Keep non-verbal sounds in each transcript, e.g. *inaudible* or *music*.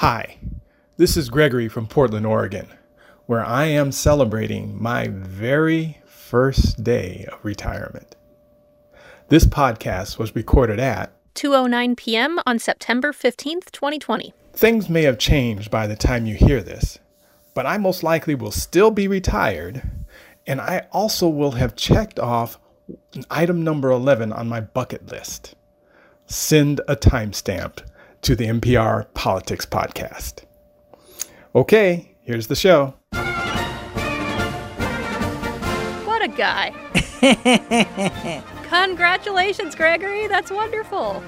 Hi, this is Gregory from Portland, Oregon, where I am celebrating my very first day of retirement. This podcast was recorded at 2:09 p.m. on September 15th, 2020. Things may have changed by the time you hear this, but I most likely will still be retired, and I also will have checked off item number 11 on my bucket list. Send a timestamp to the NPR Politics Podcast. Okay, here's the show. What a guy. *laughs* Congratulations, Gregory. That's wonderful.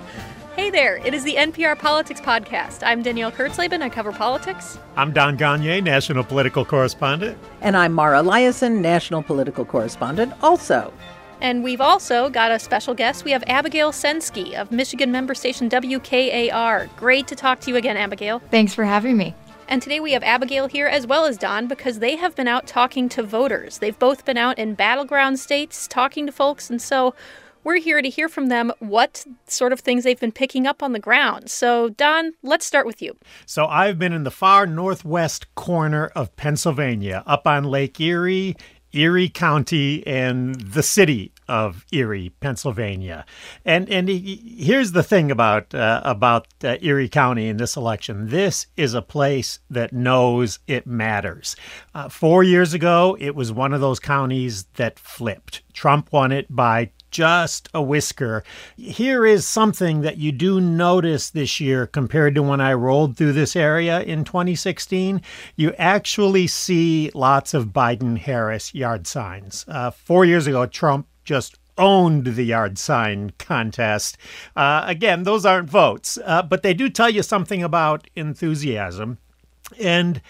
Hey there, it is the NPR Politics Podcast. I'm Danielle Kurtzleben. I cover politics. I'm Don Gonyea, national political correspondent. And I'm Mara Liasson, national political correspondent, also. And we've also got a special guest. We have Abigail Censkey of Michigan member station WKAR. Great to talk to you again, Abigail. Thanks for having me. And today we have Abigail here as well as Don because they have been out talking to voters. They've both been out in battleground states talking to folks, and so we're here to hear from them what sort of things they've been picking up on the ground. So, Don, let's start with you. So, I've been in the far northwest corner of Pennsylvania, up on Lake Erie, Erie County, and the city of Erie, Pennsylvania. And and here's the thing about uh, about uh, Erie County in this election. This is a place that knows it matters. Uh, four years ago, it was one of those counties that flipped. Trump won it by just a whisker. Here is something that you do notice this year compared to when I rolled through this area in 2016. You actually see lots of Biden Harris yard signs. Uh, four years ago, Trump just owned the yard sign contest. Uh, again, those aren't votes, uh, but they do tell you something about enthusiasm. And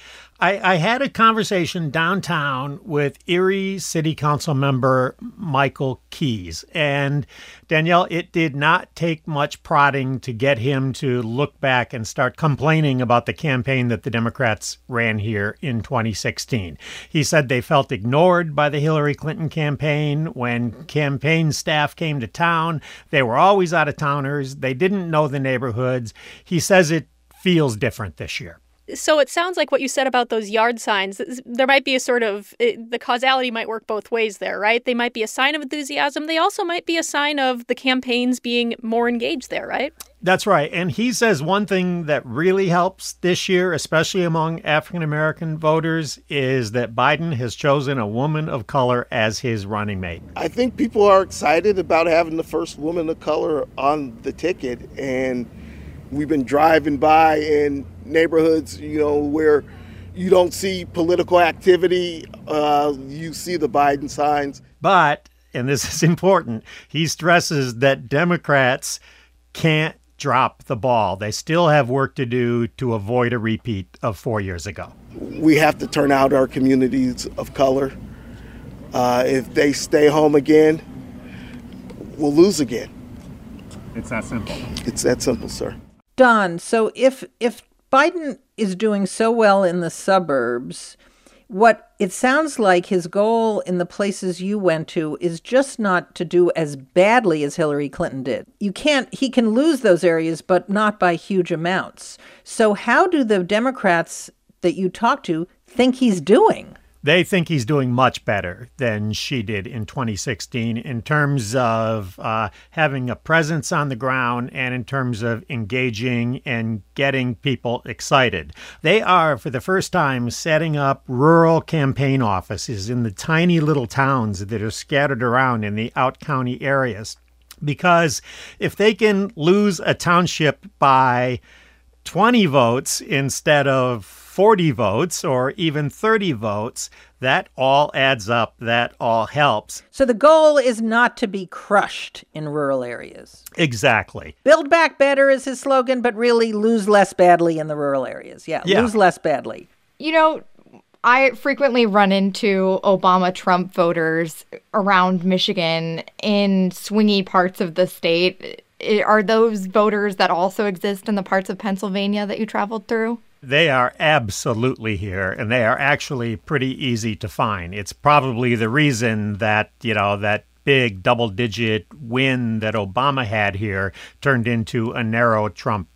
I, I, had a conversation downtown with Erie City Council member Michael Keys. And Danielle, it did not take much prodding to get him to look back and start complaining about the campaign that the Democrats ran here in 2016. He said they felt ignored by the Hillary Clinton campaign. When campaign staff came to town, they were always out of towners, they didn't know the neighborhoods. He says it feels different this year. So it sounds like what you said about those yard signs. There might be a sort of it, the causality might work both ways there, right? They might be a sign of enthusiasm. They also might be a sign of the campaigns being more engaged there, right? That's right. And he says one thing that really helps this year, especially among African American voters, is that Biden has chosen a woman of color as his running mate. I think people are excited about having the first woman of color on the ticket. And we've been driving by and neighborhoods, you know, where you don't see political activity, uh, you see the Biden signs. But, and this is *laughs* important, he stresses that Democrats can't drop the ball. They still have work to do to avoid a repeat of four years ago. We have to turn out our communities of color. Uh, if they stay home again, we'll lose again. It's that simple. It's that simple, sir. Don, so if if Biden is doing so well in the suburbs. What it sounds like his goal in the places you went to is just not to do as badly as Hillary Clinton did. You can't, he can lose those areas, but not by huge amounts. So, how do the Democrats that you talk to think he's doing? They think he's doing much better than she did in 2016 in terms of uh, having a presence on the ground and in terms of engaging and getting people excited. They are, for the first time, setting up rural campaign offices in the tiny little towns that are scattered around in the out county areas. Because if they can lose a township by 20 votes instead of 40 votes or even 30 votes, that all adds up. That all helps. So the goal is not to be crushed in rural areas. Exactly. Build back better is his slogan, but really lose less badly in the rural areas. Yeah, yeah. lose less badly. You know, I frequently run into Obama Trump voters around Michigan in swingy parts of the state. Are those voters that also exist in the parts of Pennsylvania that you traveled through? They are absolutely here, and they are actually pretty easy to find. It's probably the reason that, you know, that big double digit win that Obama had here turned into a narrow Trump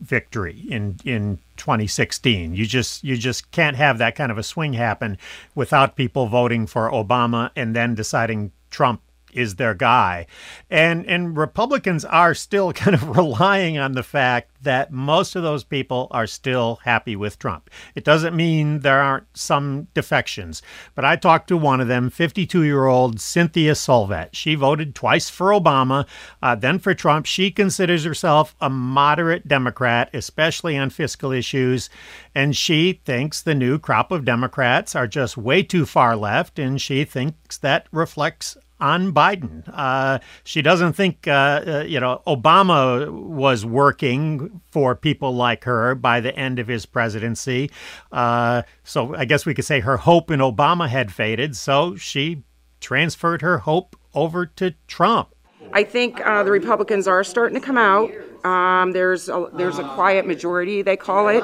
victory in in 2016. You just you just can't have that kind of a swing happen without people voting for Obama and then deciding Trump is their guy. And and Republicans are still *laughs* kind of relying on the fact that most of those people are still happy with Trump. It doesn't mean there aren't some defections, but I talked to one of them, 52-year-old Cynthia Solvet. She voted twice for Obama, uh, then for Trump. She considers herself a moderate Democrat, especially on fiscal issues, and she thinks the new crop of Democrats are just way too far left, and she thinks that reflects on Biden. Uh, she doesn't think, uh, uh, you know, Obama was working for people like her by the end of his presidency. Uh, so I guess we could say her hope in Obama had faded. So she transferred her hope over to Trump. I think uh, the Republicans are starting to come out. Um, there's a, there's a quiet majority, they call it,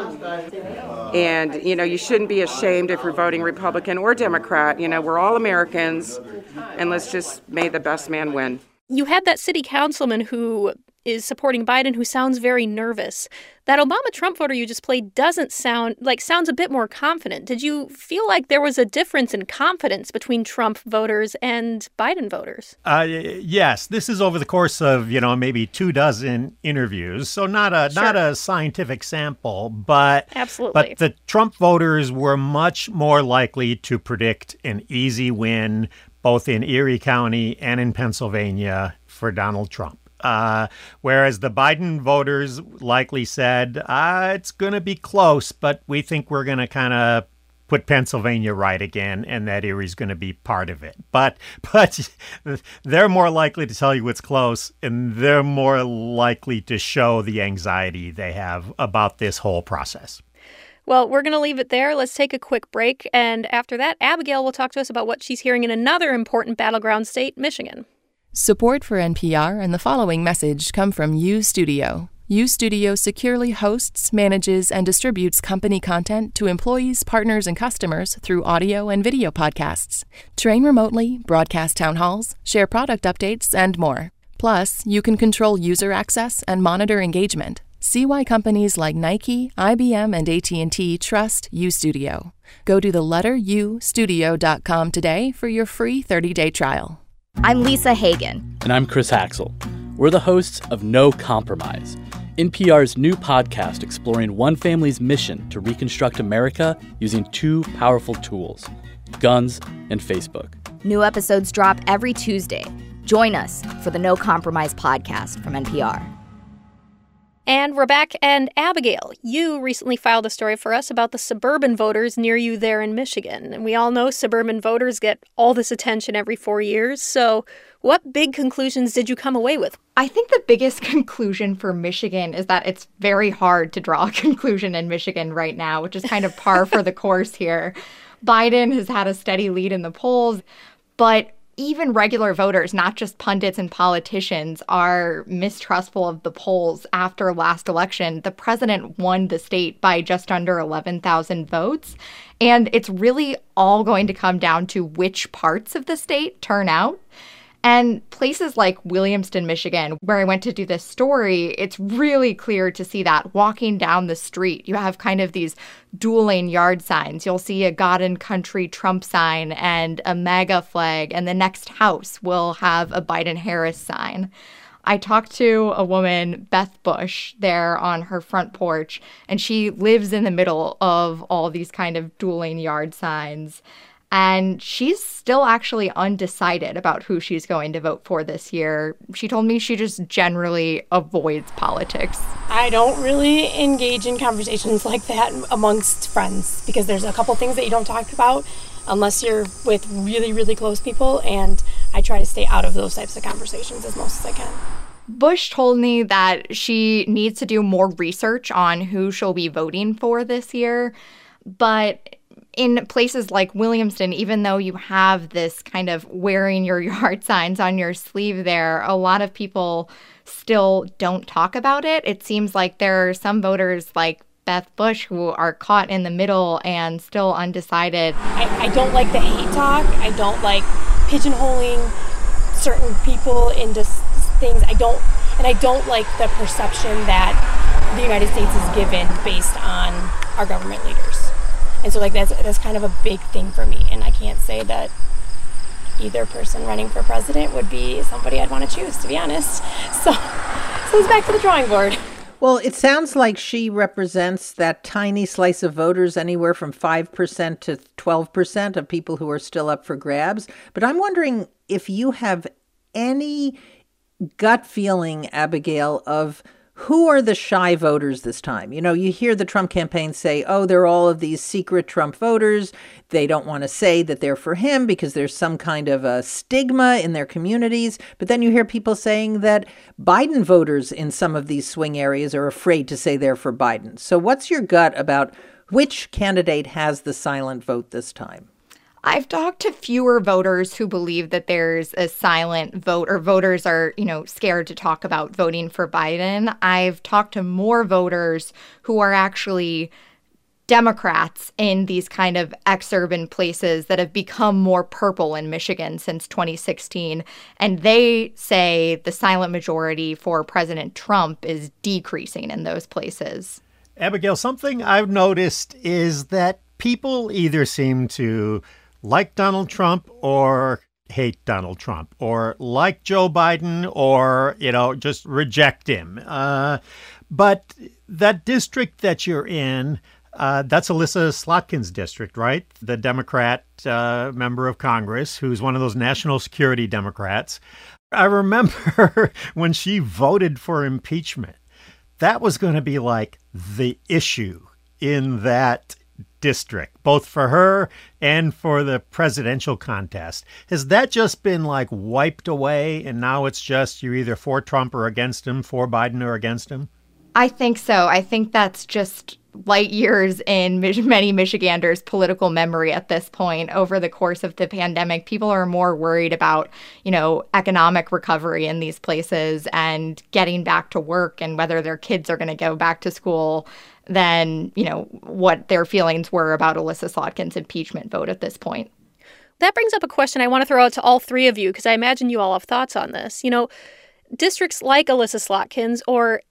and you know you shouldn't be ashamed if you're voting Republican or Democrat. You know we're all Americans, and let's just may the best man win. You had that city councilman who is supporting Biden who sounds very nervous. That Obama Trump voter you just played doesn't sound like sounds a bit more confident. Did you feel like there was a difference in confidence between Trump voters and Biden voters? Uh, yes, this is over the course of you know maybe two dozen interviews, so not a sure. not a scientific sample, but absolutely. But the Trump voters were much more likely to predict an easy win, both in Erie County and in Pennsylvania for Donald Trump. Uh, whereas the Biden voters likely said, uh, it's going to be close, but we think we're going to kind of put Pennsylvania right again, and that Erie's going to be part of it. But *laughs* but they're more likely to tell you it's close, and they're more likely to show the anxiety they have about this whole process. Well, we're going to leave it there. Let's take a quick break. And after that, Abigail will talk to us about what she's hearing in another important battleground state, Michigan. Support for NPR and the following message come from uStudio. U Studio securely hosts, manages, and distributes company content to employees, partners, and customers through audio and video podcasts. Train remotely, broadcast town halls, share product updates, and more. Plus, you can control user access and monitor engagement. See why companies like Nike, IBM, and AT&T trust uStudio. Go to the letter U studio.com today for your free 30-day trial. I'm Lisa Hagen. And I'm Chris Haxel. We're the hosts of No Compromise, NPR's new podcast exploring one family's mission to reconstruct America using two powerful tools guns and Facebook. New episodes drop every Tuesday. Join us for the No Compromise podcast from NPR. And Rebecca and Abigail, you recently filed a story for us about the suburban voters near you there in Michigan. And we all know suburban voters get all this attention every four years. So, what big conclusions did you come away with? I think the biggest *laughs* conclusion for Michigan is that it's very hard to draw a *laughs* conclusion in Michigan right now, which is kind of par for the *laughs* course here. Biden has had a steady lead in the polls, but even regular voters, not just pundits and politicians, are mistrustful of the polls after last election. The president won the state by just under 11,000 votes. And it's really all going to come down to which parts of the state turn out. And places like Williamston, Michigan, where I went to do this story, it's really clear to see that walking down the street. You have kind of these dual lane yard signs. You'll see a God and Country Trump sign and a MAGA flag, and the next house will have a Biden Harris sign. I talked to a woman, Beth Bush, there on her front porch, and she lives in the middle of all these kind of dual lane yard signs. And she's still actually undecided about who she's going to vote for this year. She told me she just generally avoids politics. I don't really engage in conversations like that amongst friends because there's a couple things that you don't talk about unless you're with really, really close people. And I try to stay out of those types of conversations as most as I can. Bush told me that she needs to do more research on who she'll be voting for this year. But in places like Williamston, even though you have this kind of wearing your *laughs* yard signs on your sleeve there, a lot of people still don't talk about it. It seems like there are some voters like Beth Bush who are caught in the middle and still undecided. I, I don't like the hate talk. I don't like pigeonholing certain people into things. I don't, and I don't like the perception that the United States is given based on our government leaders. And so like that's that's kind of a big thing for me and I can't say that either person running for president would be somebody I'd want to choose to be honest. *laughs* So so it's back to the drawing board. Well, it sounds like she represents that tiny slice of voters, anywhere from 5% to 12% of people who are still up for grabs. But I'm wondering if you have any gut feeling, Abigail, of who are the shy voters this time? You know, you hear the Trump campaign say, oh, they're all of these secret Trump voters. They don't want to say that they're for him because there's some kind of a stigma in their communities. But then you hear people saying that Biden voters in some of these swing areas are afraid to say they're for Biden. So, what's your gut about which candidate has the silent vote this time? I've talked to fewer voters who believe that there's a silent vote or voters are, you know, scared to talk about voting for Biden. I've talked to more voters who are actually Democrats in these kind of exurban places that have become more purple in Michigan since 2016. And they say the silent majority for President Trump is decreasing in those places. Abigail, something I've noticed is that people either seem to like Donald Trump or hate Donald Trump or like Joe Biden or, you know, just reject him. Uh, but that district that you're in, uh, that's Elissa Slotkin's district, right? The Democrat uh, member of Congress who's one of those national security Democrats. I remember *laughs* when she voted for impeachment, that was going to be like the issue in that district, both for her and for the presidential contest. Has that just been like wiped away and now it's just you're either for Trump or against him, for Biden or against him? I think so. I think that's just light years in *laughs* many Michiganders' political memory at this point over the course of the pandemic. People are more worried about, you know, economic recovery in these places and getting back to work and whether their kids are going to go back to school than, you know, what their feelings were about Elissa Slotkin's impeachment vote at this point. That brings up a question I want to throw out to all three of you because I imagine you all have thoughts on this. You know, districts like Elissa Slotkin's or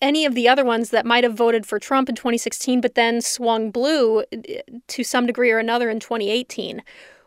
any of the other ones that might have voted for Trump in 2016 but then swung blue eh, to some degree or another in 2018.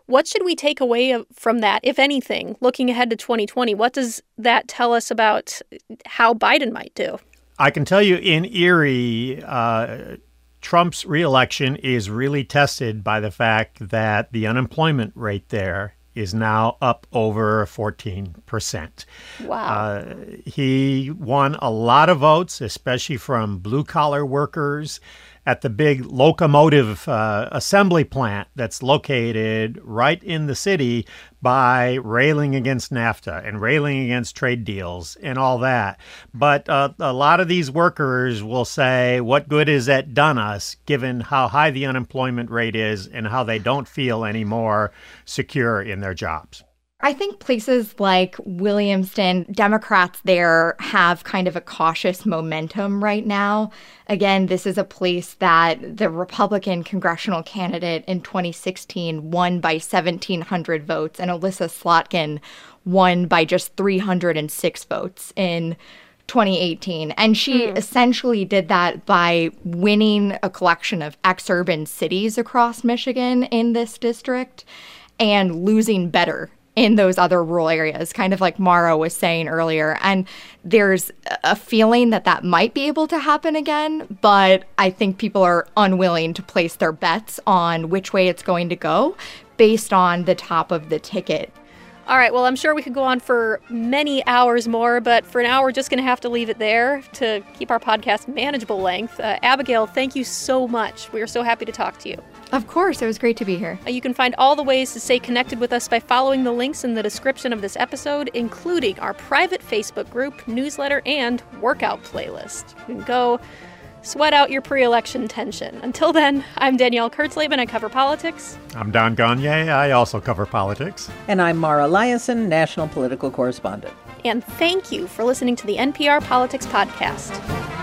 What should we take away from that, if anything, looking ahead to 2020? What does that tell us about how Biden might do? I can tell you in Erie, uh, Trump's reelection is really tested by the fact that the unemployment rate there is now up over 14%. Wow. Uh, he won a lot of votes, especially from blue collar workers at the big locomotive uh, assembly plant that's located right in the city by railing against NAFTA and railing against trade deals and all that. But uh, a lot of these workers will say, What good has that done us, given how high the unemployment rate is and how they don't feel any more secure in their jobs? I think places like Williamston, Democrats there have kind of a cautious momentum right now. Again, this is a place that the Republican congressional candidate in 2016 won by 1,700 votes, and Elissa Slotkin won by just 306 votes in 2018. And she mm. essentially did that by winning a collection of exurban cities across Michigan in this district and losing better in those other rural areas, kind of like Mara was saying earlier. And there's a feeling that that might be able to happen again, but I think people are unwilling to place their bets on which way it's going to go based on the top of the ticket. All right, well, I'm sure we could go on for many hours more, but for now, we're just going to have to leave it there to keep our podcast manageable length. Uh, Abigail, thank you so much. We are so happy to talk to you. Of course, it was great to be here. Uh, you can find all the ways to stay connected with us by following the links in the description of this episode, including our private Facebook group, newsletter, and workout playlist. You can go sweat out your pre election tension. Until then, I'm Danielle Kurtzleben. I cover politics. I'm Don Gonyea. I also cover politics. And I'm Mara Liasson, national political correspondent. And thank you for listening to the NPR Politics Podcast.